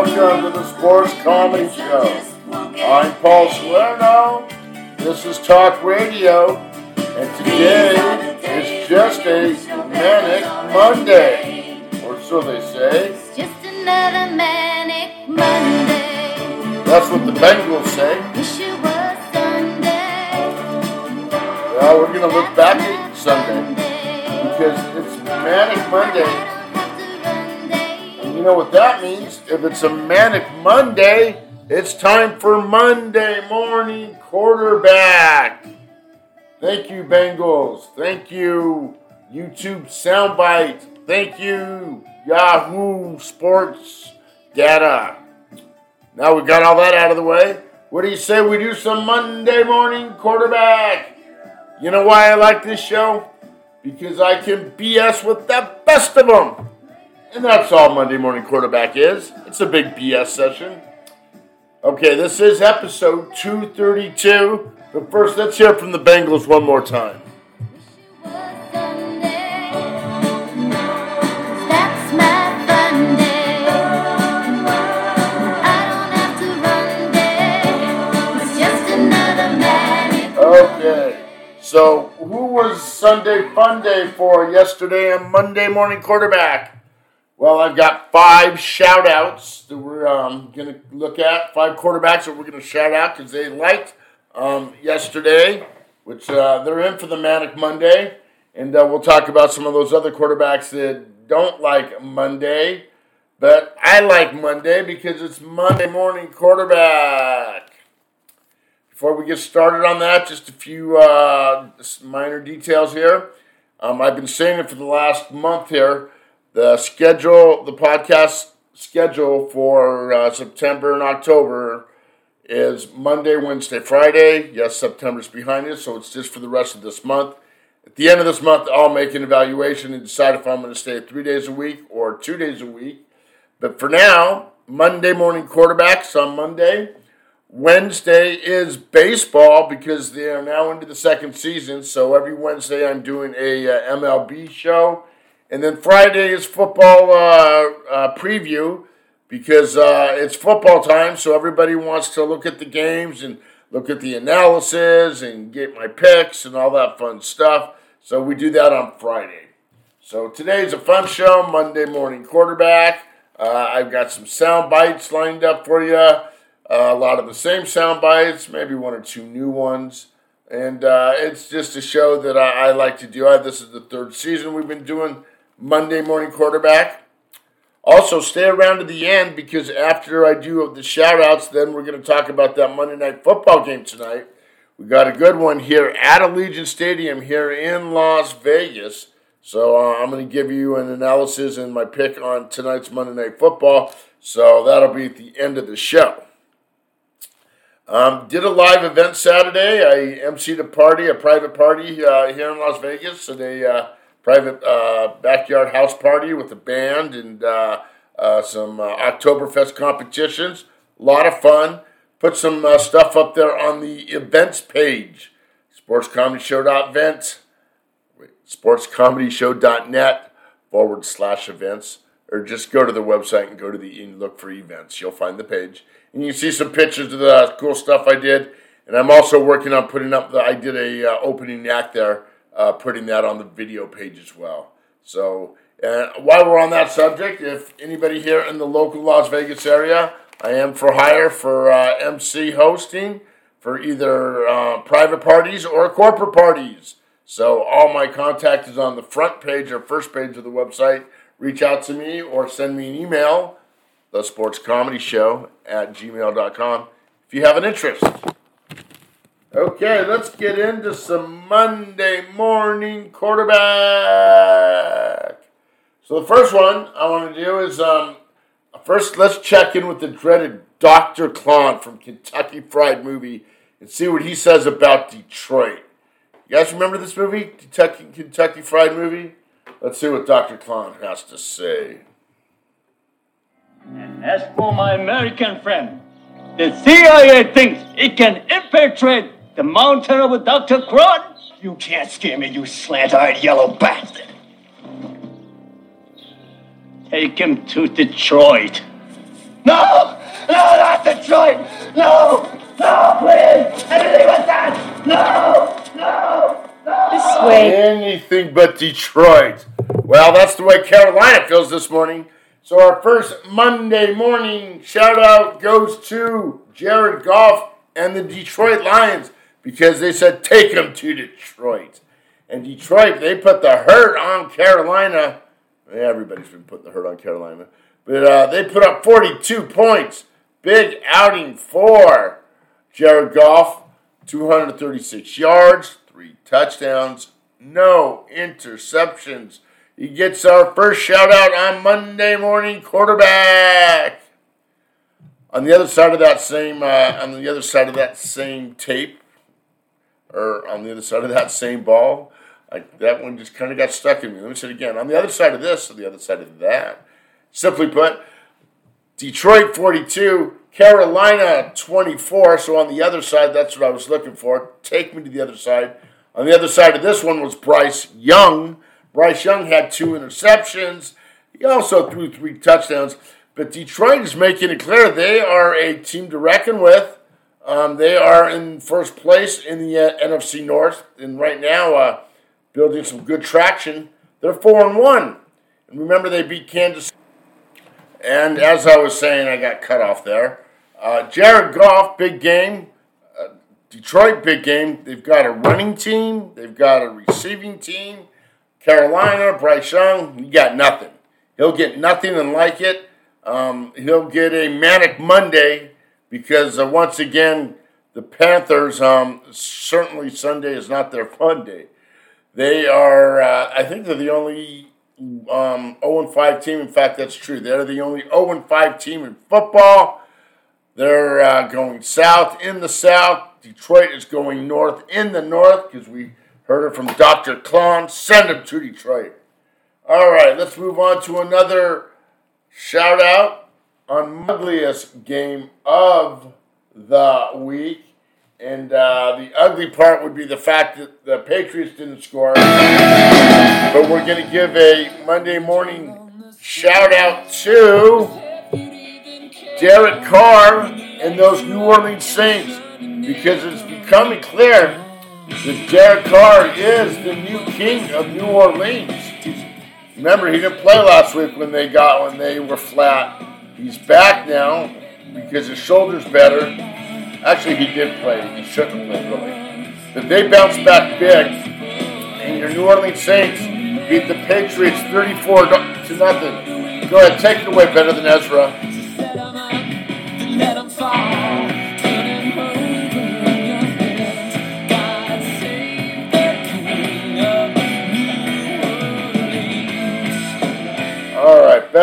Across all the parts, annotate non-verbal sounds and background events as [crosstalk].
Welcome to the Sports Comedy Show. I'm Paul Salerno. This is Talk Radio, and today is just a manic Monday, or so they say. It's just another manic Monday. That's what the Bangles say. Wish it was Sunday. Well, we're going to look back at Sunday because it's Manic Monday. You know what that means? If it's a Manic Monday, it's time for Monday morning quarterback. Thank you, Bangles. Thank you, YouTube Soundbite. Thank you, Yahoo Sports Data. Now we got all that out of the way. What do you say we do some Monday morning quarterback? You know why I like this show? Because I can BS with the best of them. And that's all Monday Morning Quarterback is. It's a big BS session. Okay, this is episode 232. But first, let's hear from the Bangles one more time. That's my fun day. I don't have to run day. It's just another manic. Okay, so who was Sunday Fun Day for yesterday on Monday Morning Quarterback? Well, I've got five shout outs that we're um, going to look at. Five quarterbacks that we're going to shout out because they liked um, yesterday, which uh, they're in for the Manic Monday. And uh, we'll talk about some of those other quarterbacks that don't like Monday. But I like Monday because it's Monday morning quarterback. Before we get started on that, just a few uh, minor details here. Um, I've been saying it for the last month here. The schedule, the podcast schedule for uh, September and October is Monday, Wednesday, Friday. Yes, September's behind us, so it's just for the rest of this month. At the end of this month, I'll make an evaluation and decide if I'm going to stay three days a week or two days a week. But for now, Monday morning quarterbacks on Monday. Wednesday is baseball because they are now into the second season. So every Wednesday I'm doing a uh, MLB show, and then Friday is football uh, uh, preview because uh, it's football time. So everybody wants to look at the games and look at the analysis and get my picks and all that fun stuff. So we do that on Friday. So today's a fun show, Monday morning quarterback. Uh, I've got some sound bites lined up for you. Uh, a lot of the same sound bites, maybe one or two new ones. And uh, it's just a show that I, I like to do. I, this is the third season we've been doing Monday morning quarterback. Also, stay around to the end because after I do the shout outs, then we're going to talk about that Monday night football game tonight. We got a good one here at Allegiant Stadium here in Las Vegas. So uh, I'm going to give you an analysis and my pick on tonight's Monday Night Football. So that'll be at the end of the show. Um, did a live event Saturday. I emceed a party, a private party uh, here in Las Vegas, at a uh, private uh, backyard house party with a band and uh, uh, some uh, Oktoberfest competitions. A lot of fun. Put some uh, stuff up there on the events page, sportscomedyshow.events, sportscomedyshow.net forward slash events, or just go to the website and go to the and look for events. You'll find the page, and you can see some pictures of the cool stuff I did. And I'm also working on putting up the. I did a uh, opening act there, uh, putting that on the video page as well. So uh, while we're on that subject, if anybody here in the local Las Vegas area, I am for hire for uh, MC hosting for either uh, private parties or corporate parties. So all my contact is on the front page or first page of the website. Reach out to me or send me an email, the sports comedy show at gmail.com, if you have an interest. Okay, let's get into some Monday morning quarterback. So the first one I want to do is um, first let's check in with the dreaded Dr. Klahn from Kentucky Fried Movie and see what he says about Detroit. You guys remember this movie, Kentucky Kentucky Fried Movie? Let's see what Dr. Klahn has to say. And as for my American friend, the CIA thinks it can infiltrate the mountain of Dr. Klahn. You can't scare me, you slant-eyed yellow bastard. Take him to Detroit. No! No, not Detroit! No! No, please! Anything but that! No! No! This way. Anything but Detroit. Well, that's the way Carolina feels this morning. So our first Monday morning shout out goes to Jared Goff and the Detroit Lions because they said take them to Detroit. And Detroit, they put the hurt on Carolina. Everybody's been putting the hurt on Carolina. But uh, they put up 42 points. Big outing for Jared Goff. 236 yards, three touchdowns, no interceptions. He gets our first shout out on Monday morning quarterback. On the other side of that same, uh, on the other side of that same tape, or on the other side of that same ball, like that one just kind of got stuck in me. Let me say it again. On the other side of this, on the other side of that. Simply put, Detroit 42, Carolina 24. So on the other side, that's what I was looking for. Take me to the other side. On the other side of this one was Bryce Young. Bryce Young had two interceptions. He also threw three touchdowns. But Detroit is making it clear they are a team to reckon with. Um, they are in first place in the uh, NFC North, and right now uh, building some good traction. They're four and one, and remember they beat Kansas. And as I was saying, I got cut off there. Uh, Jared Goff, big game. Uh, Detroit, big game. They've got a running team. They've got a receiving team. Carolina, Bryce Young, he got nothing. He'll get nothing and like it. Um, he'll get a manic Monday because uh, once again, the Panthers, um, certainly Sunday is not their fun day. They are, uh, I think they're the only um, 0 5 team. In fact, that's true. They're the only 0 5 team in football. They're uh, going south in the south. Detroit is going north in the north because we heard it from Dr. Klahn. Send them to Detroit. All right, let's move on to another shout out ugliest game of the week. And uh, the ugly part would be the fact that the Patriots didn't score. But we're going to give a Monday morning shout out to Derek Carr and those New Orleans Saints because it's becoming clear that Derek Carr is the new king of New Orleans. Remember, he didn't play last week when they got when they were flat. He's back now because his shoulder's better. Actually, he did play. He shouldn't have really, but they bounced back big. And your New Orleans Saints beat the Patriots 34 to nothing. Go ahead, take it away. Better than Ezra.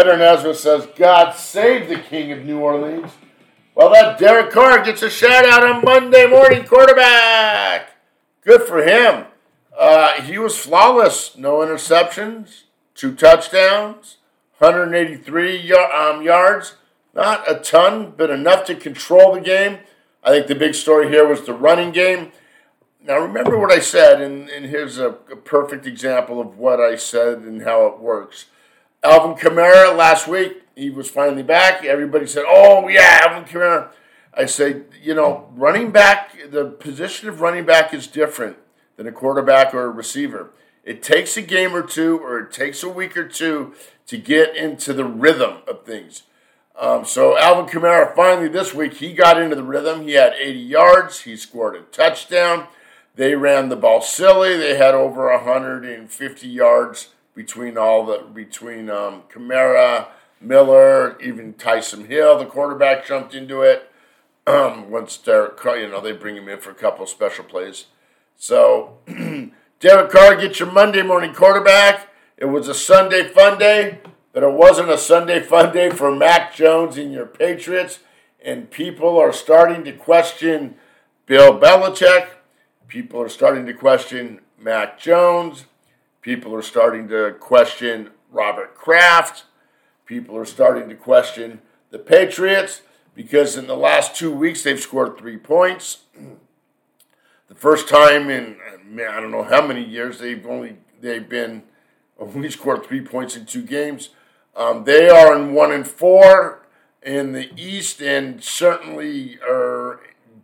Than Ezra says, God save the King of New Orleans. Well, that Derek Carr gets a shout out on Monday morning quarterback. Good for him. Uh, he was flawless. No interceptions, two touchdowns, 183 yar- um, yards. Not a ton, but enough to control the game. I think the big story here was the running game. Now, remember what I said, and, and here's a, a perfect example of what I said and how it works. Alvin Kamara last week, he was finally back. Everybody said, "Oh yeah, Alvin Kamara." I say, you know, running back, the position of running back is different than a quarterback or a receiver. It takes a game or two, or it takes a week or two to get into the rhythm of things. Um, so Alvin Kamara finally this week he got into the rhythm. He had 80 yards. He scored a touchdown. They ran the ball silly. They had over 150 yards between all the between um, Kamara, Miller, even Taysom Hill. The quarterback jumped into it. Um, once Derek Carr, you know, they bring him in for a couple special plays. So [clears throat] Derek Carr get your Monday morning quarterback. It was a Sunday fun day, but it wasn't a Sunday fun day for Mac Jones and your Patriots. And people are starting to question Bill Belichick. People are starting to question Mac Jones. People are starting to question Robert Kraft. People are starting to question the Patriots because in the last two weeks they've scored three points. [clears throat] The first time in I don't know how many years they've only they've been [laughs] only scored three points in two games. Um, they are in one and four, in the East and certainly are,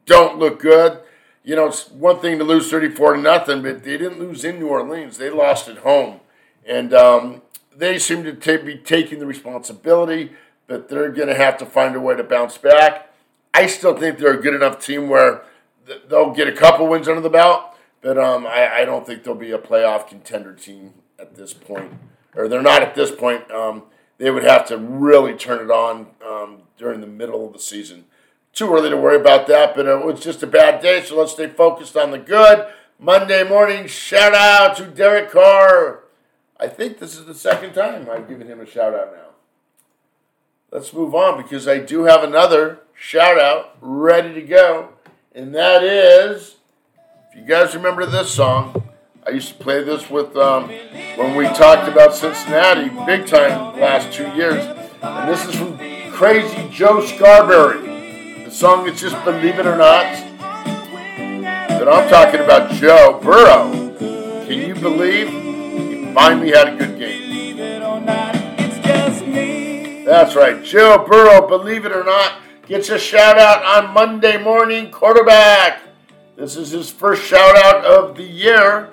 don't look good. You know, it's one thing to lose 34 to nothing, but they didn't lose in New Orleans. They lost at home. And um, they seem to ta- be taking the responsibility, but they're going to have to find a way to bounce back. I still think they're a good enough team where th- they'll get a couple wins under the belt, but um, I, I don't think they'll be a playoff contender team at this point, or they're not at this point. Um, they would have to really turn it on um, during the middle of the season. Too early to worry about that, but it was just a bad day, so let's stay focused on the good. Monday morning, shout out to Derek Carr. I think this is the second time I've given him a shout out now. Let's move on because I do have another shout out ready to go, and that is if you guys remember this song, I used to play this with um, when we talked about Cincinnati big time last two years, and this is from Crazy Joe Scarbury. The song is just "Believe It or Not." But I'm talking about Joe Burrow. Can you believe he finally had a good game? That's right. Joe Burrow, believe it or not, gets a shout out on Monday morning quarterback. This is his first shout out of the year.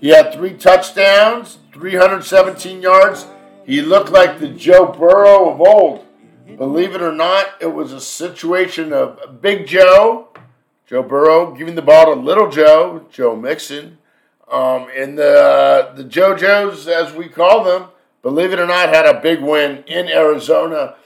He had three touchdowns, 317 yards. He looked like the Joe Burrow of old. Believe it or not, it was a situation of Big Joe, Joe Burrow, giving the ball to Little Joe, Joe Mixon. Um, and the the JoJos, as we call them, believe it or not, had a big win in Arizona.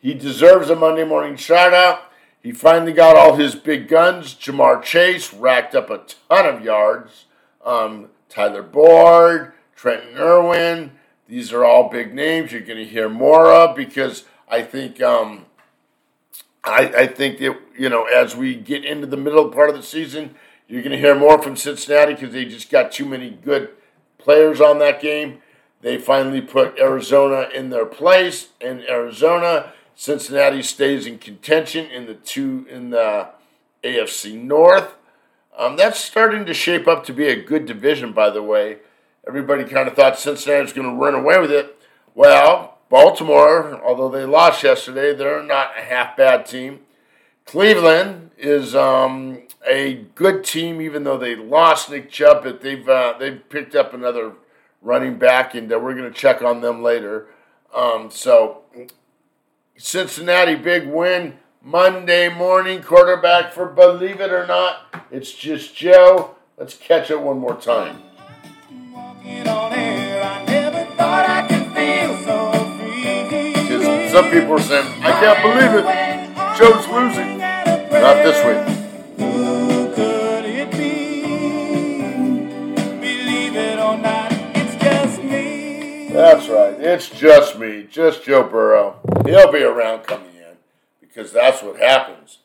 He deserves a Monday morning shout out. He finally got all his big guns. Ja'Marr Chase racked up a ton of yards. Um, Tyler Boyd, Trenton Irwin. These are all big names you're going to hear more of because I think um, I, I think that you know as we get into the middle part of the season, you're going to hear more from Cincinnati because they just got too many good players on that game. They finally put Arizona in their place. and Arizona, Cincinnati stays in contention in the two in the AFC North. Um, that's starting to shape up to be a good division, by the way. Everybody kind of thought Cincinnati was going to run away with it. Well, Baltimore, although they lost yesterday, they're not a half bad team. Cleveland is um, a good team, even though they lost Nick Chubb, but they've uh, they've picked up another running back, and uh, we're going to check on them later. Um, so, Cincinnati big win Monday morning quarterback for believe it or not, it's just Joe. Let's catch it one more time. Some people are saying, I can't believe it. Joe's losing. Not this week. Who could it be? Believe it or not, it's just me. That's right. It's just me, just Joe Burrow. He'll be around coming in because that's what happens.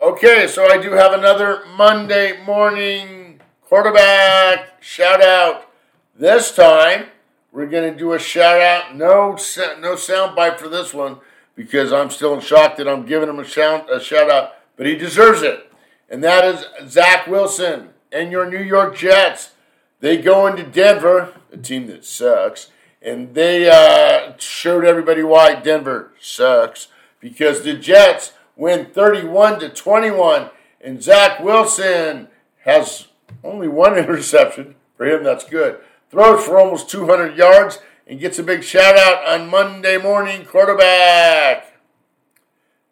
Okay, so I do have another Monday morning quarterback shout out. This time we're going to do a shout out. No, no sound bite for this one because I'm still in shock that I'm giving him a shout, a shout out, but he deserves it. And that is Zach Wilson and your New York Jets. They go into Denver, a team that sucks, and they uh, showed everybody why Denver sucks because the Jets win 31 to 21, and Zach Wilson has only one [laughs] interception. For him, that's good. Throws for almost 200 yards and gets a big shout out on Monday morning quarterback.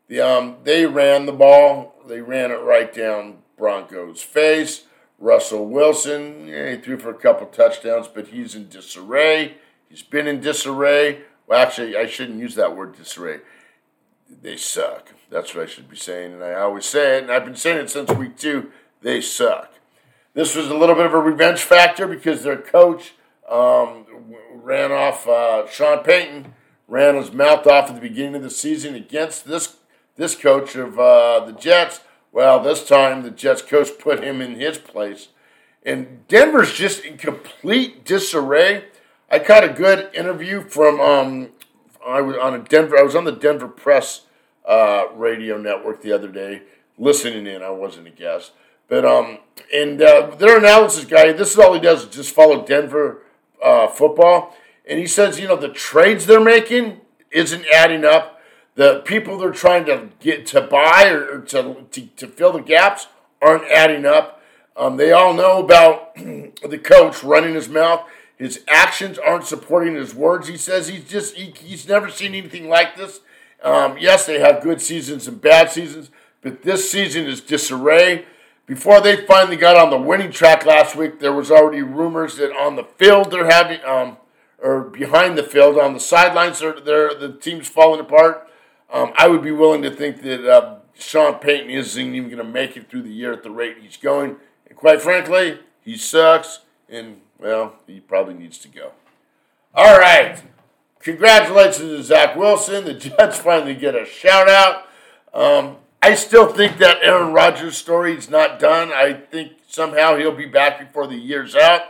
The, um, they ran the ball. They ran it right down Broncos' face. Russell Wilson, yeah, he threw for a couple touchdowns, but he's in disarray. He's been in disarray. Well, actually, I shouldn't use that word disarray. They suck. That's what I should be saying, and I always say it, and I've been saying it since week two. They suck. This was a little bit of a revenge factor because their coach um, ran off. Uh, Sean Payton ran his mouth off at the beginning of the season against this this coach of uh, the Jets. Well, this time the Jets coach put him in his place, and Denver's just in complete disarray. I caught a good interview from um, I was on a Denver. I was on the Denver Press uh, radio network the other day, listening in. I wasn't a guest, but um, and uh, their analysis guy. This is all he does: is just follow Denver uh, football. And he says, you know, the trades they're making isn't adding up. the people they're trying to get to buy or, or to, to to fill the gaps aren't adding up. Um, they all know about [clears throat] the coach running his mouth. His actions aren't supporting his words. He says he's just he, he's never seen anything like this. Um, yes, they have good seasons and bad seasons, but this season is disarray. Before they finally got on the winning track last week, there was already rumors that on the field they're having, um, or behind the field on the sidelines, they're, they're, the team's falling apart. Um, I would be willing to think that uh, Sean Payton isn't even going to make it through the year at the rate he's going. And quite frankly, he sucks, and well, he probably needs to go. All right. Congratulations to Zach Wilson. The [laughs] Jets finally get a shout out. Um, I still think that Aaron Rodgers story is not done. I think somehow he'll be back before the year's out.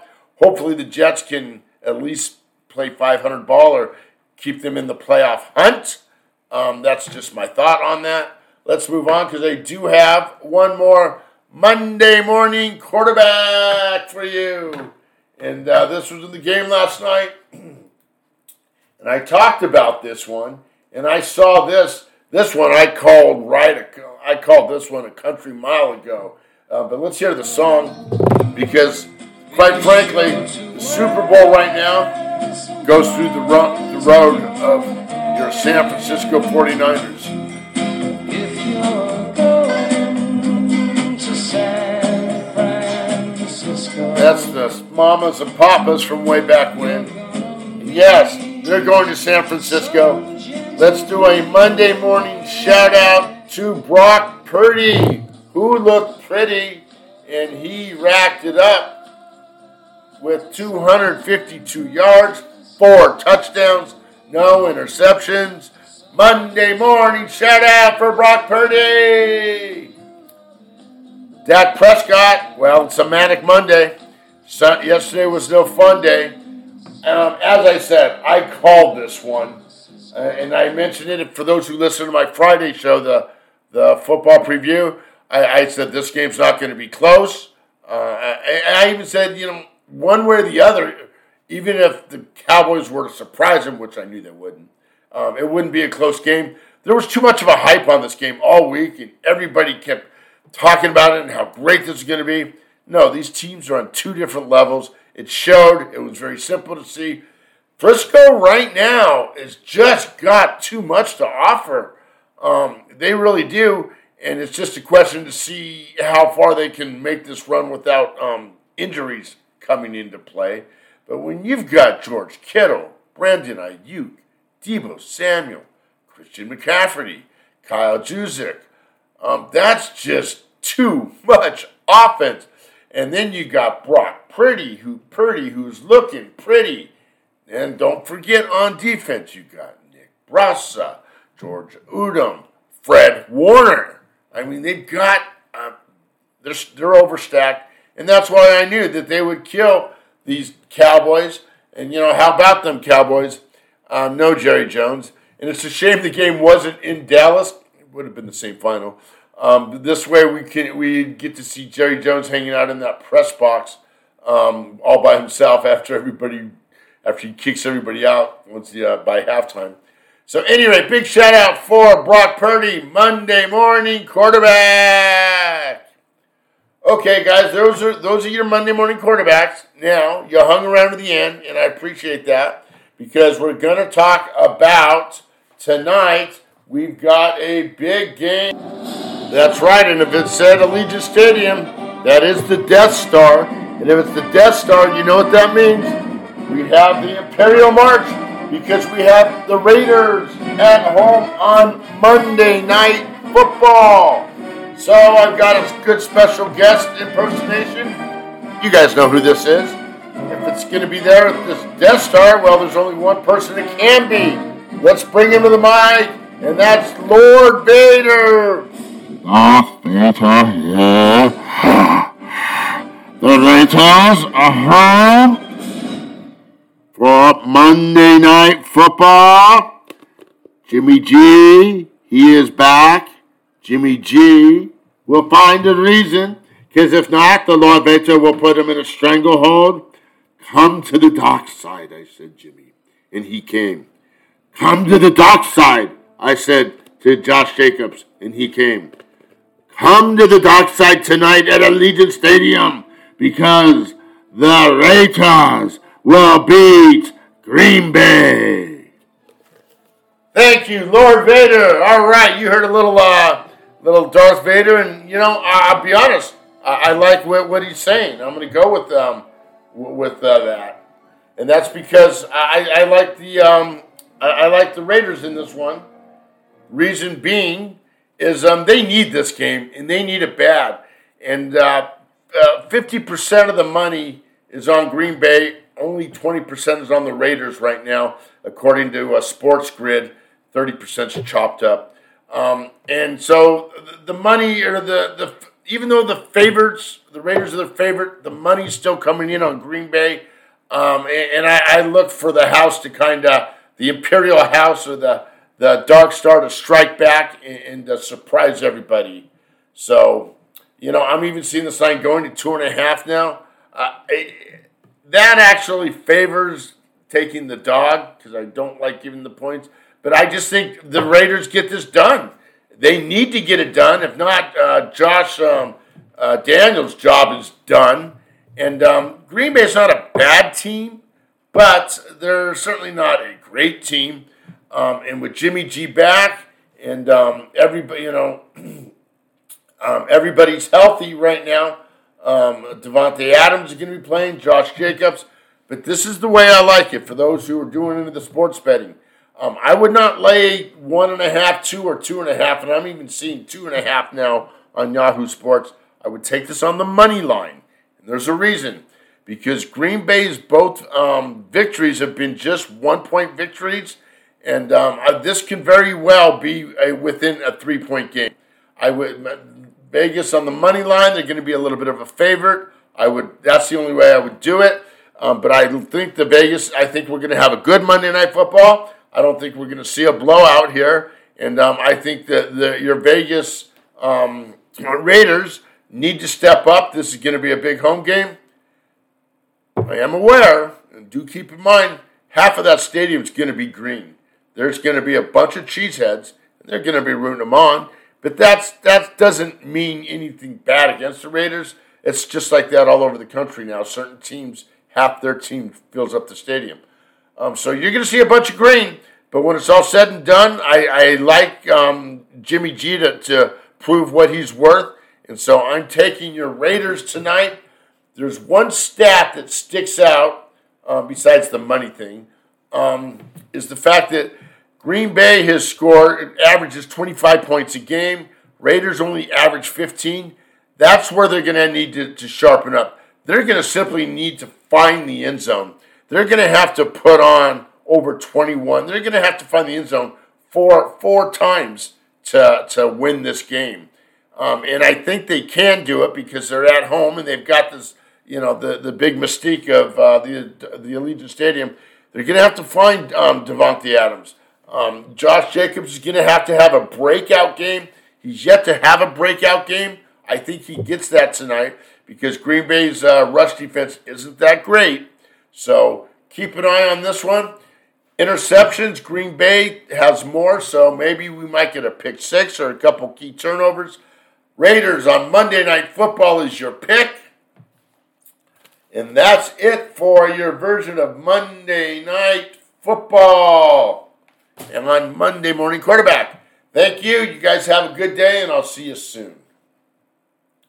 Hopefully, the Jets can at least play 500 ball or keep them in the playoff hunt. Um, that's just my thought on that. Let's move on because I do have one more Monday morning quarterback for you. And uh, this was in the game last night. [clears throat] And I talked about this one, and I saw this. This one I called right. A, I called this one a country mile ago. Uh, but let's hear the song because, quite frankly, the Super Bowl right now goes through the, ro- the road of your San Francisco 49ers. If you're going to San That's the mamas and papas from way back when. And yes, they're going to San Francisco. Let's do a Monday morning shout out to Brock Purdy, who looked pretty, and he racked it up with 252 yards, four touchdowns, no interceptions. Monday morning shout out for Brock Purdy. Dak Prescott, well, it's a manic Monday. Sun- yesterday was no fun day. Um, as I said, I called this one, uh, and I mentioned it for those who listen to my Friday show, the the football preview. I, I said this game's not going to be close. Uh, I, I even said, you know, one way or the other, even if the Cowboys were to surprise them, which I knew they wouldn't, um, it wouldn't be a close game. There was too much of a hype on this game all week, and everybody kept talking about it and how great this is going to be. No, these teams are on two different levels. It showed. It was very simple to see. Frisco right now has just got too much to offer. Um, they really do, and it's just a question to see how far they can make this run without um, injuries coming into play. But when you've got George Kittle, Brandon Aiyuk, Deebo Samuel, Christian McCaffrey, Kyle Juszczyk, um, that's just too much offense. And then you got Brock Purdy, who Purdy, who's looking pretty. And don't forget on defense, you got Nick Brassa, George Odum, Fred Warner. I mean, they've got uh, they're they're overstacked, and that's why I knew that they would kill these Cowboys. And you know, how about them Cowboys? Um, no Jerry Jones, and it's a shame the game wasn't in Dallas. It would have been the same final. Um, this way, we can we get to see Jerry Jones hanging out in that press box um, all by himself after everybody after he kicks everybody out once the, uh, by halftime. So anyway, big shout out for Brock Purdy, Monday morning quarterback. Okay, guys, those are those are your Monday morning quarterbacks. Now you hung around to the end, and I appreciate that because we're going to talk about tonight. We've got a big game. That's right, and if it's said Allegiant Stadium, that is the Death Star. And if it's the Death Star, you know what that means? We have the Imperial March because we have the Raiders at home on Monday Night Football. So I've got a good special guest impersonation. You guys know who this is. If it's going to be there at this Death Star, well, there's only one person it can be. Let's bring him to the mic, and that's Lord Vader. Darth Vader here. The Raiders are home for Monday Night Football. Jimmy G, he is back. Jimmy G will find a reason, because if not, the Lord Vader will put him in a stranglehold. Come to the dark side, I said, Jimmy. And he came. Come to the dark side, I said to Josh Jacobs, and he came. Come to the dark side tonight at Allegiant Stadium because the Raiders will beat Green Bay. Thank you, Lord Vader. All right, you heard a little, uh, little Darth Vader, and you know, I- I'll be honest, I, I like what, what he's saying. I'm going to go with um, with uh, that, and that's because I, I like the um, I, I like the Raiders in this one. Reason being is um, they need this game, and they need it bad. And uh, uh, 50% of the money is on Green Bay. Only 20% is on the Raiders right now, according to a Sports Grid. 30% is chopped up. Um, and so the- money, or the, the even though the favorites, the Raiders are the favorite, the money's still coming in on Green Bay. Um, and, and I, I look for the house to kind of, the Imperial House or the, the Dark Star to strike back and, and surprise everybody. So, you know, I'm even seeing the sign going to two and a half now. Uh, that actually favors taking the dog because I don't like giving the points. But I just think the Raiders get this done. They need to get it done. If not, uh, Josh um, uh, Daniels' job is done. And um, Green is not a bad team, but they're certainly not a great team. Um, and with Jimmy G back and um, everybody, you know, [clears throat] um, everybody's healthy right now. Um, Davante Adams is going to be playing, Josh Jacobs. But this is the way I like it for those who are doing into the sports betting. Um, I would not lay one and a half, two, or two and a half, and I'm even seeing two and a half now on Yahoo Sports. I would take this on the money line. And there's a reason. Because Green Bay's both um, victories have been just one point victories, and um, this can very well be a, within a three point game. I would Vegas on the money line. They're going to be a little bit of a favorite. I would. That's the only way I would do it. Um, but I think the Vegas. I think we're going to have a good Monday night football. I don't think we're going to see a blowout here. And um, I think that the, your Vegas um, Raiders need to step up. This is going to be a big home game. I am aware, and do keep in mind, half of that stadium is going to be green. There's going to be a bunch of cheeseheads, and they're going to be rooting them on. But that's that doesn't mean anything bad against the Raiders. It's just like that all over the country now. Certain teams, half their team fills up the stadium. Um, so you're going to see a bunch of green. But when it's all said and done, I, I like um, Jimmy G to, to prove what he's worth. And so I'm taking your Raiders tonight. There's one stat that sticks out uh, besides the money thing um, is the fact that Green Bay has scored, averages 25 points a game. Raiders only average 15. That's where they're going to need to, to sharpen up. They're going to simply need to find the end zone. They're going to have to put on over 21. They're going to have to find the end zone four four times to to win this game. Um, and I think they can do it because they're at home and they've got this, you know, the, the big mystique of uh, the the Allegiant Stadium. They're going to have to find um, Davante Adams. Um, Josh Jacobs is going to have to have a breakout game. He's yet to have a breakout game. I think he gets that tonight because Green Bay's uh, rush defense isn't that great. So keep an eye on this one. Interceptions, Green Bay has more, so maybe we might get a pick six or a couple key turnovers. Raiders on Monday Night Football is your pick. And that's it for your version of Monday Night Football. And on Monday Morning Quarterback. Thank you. You guys have a good day, and I'll see you soon.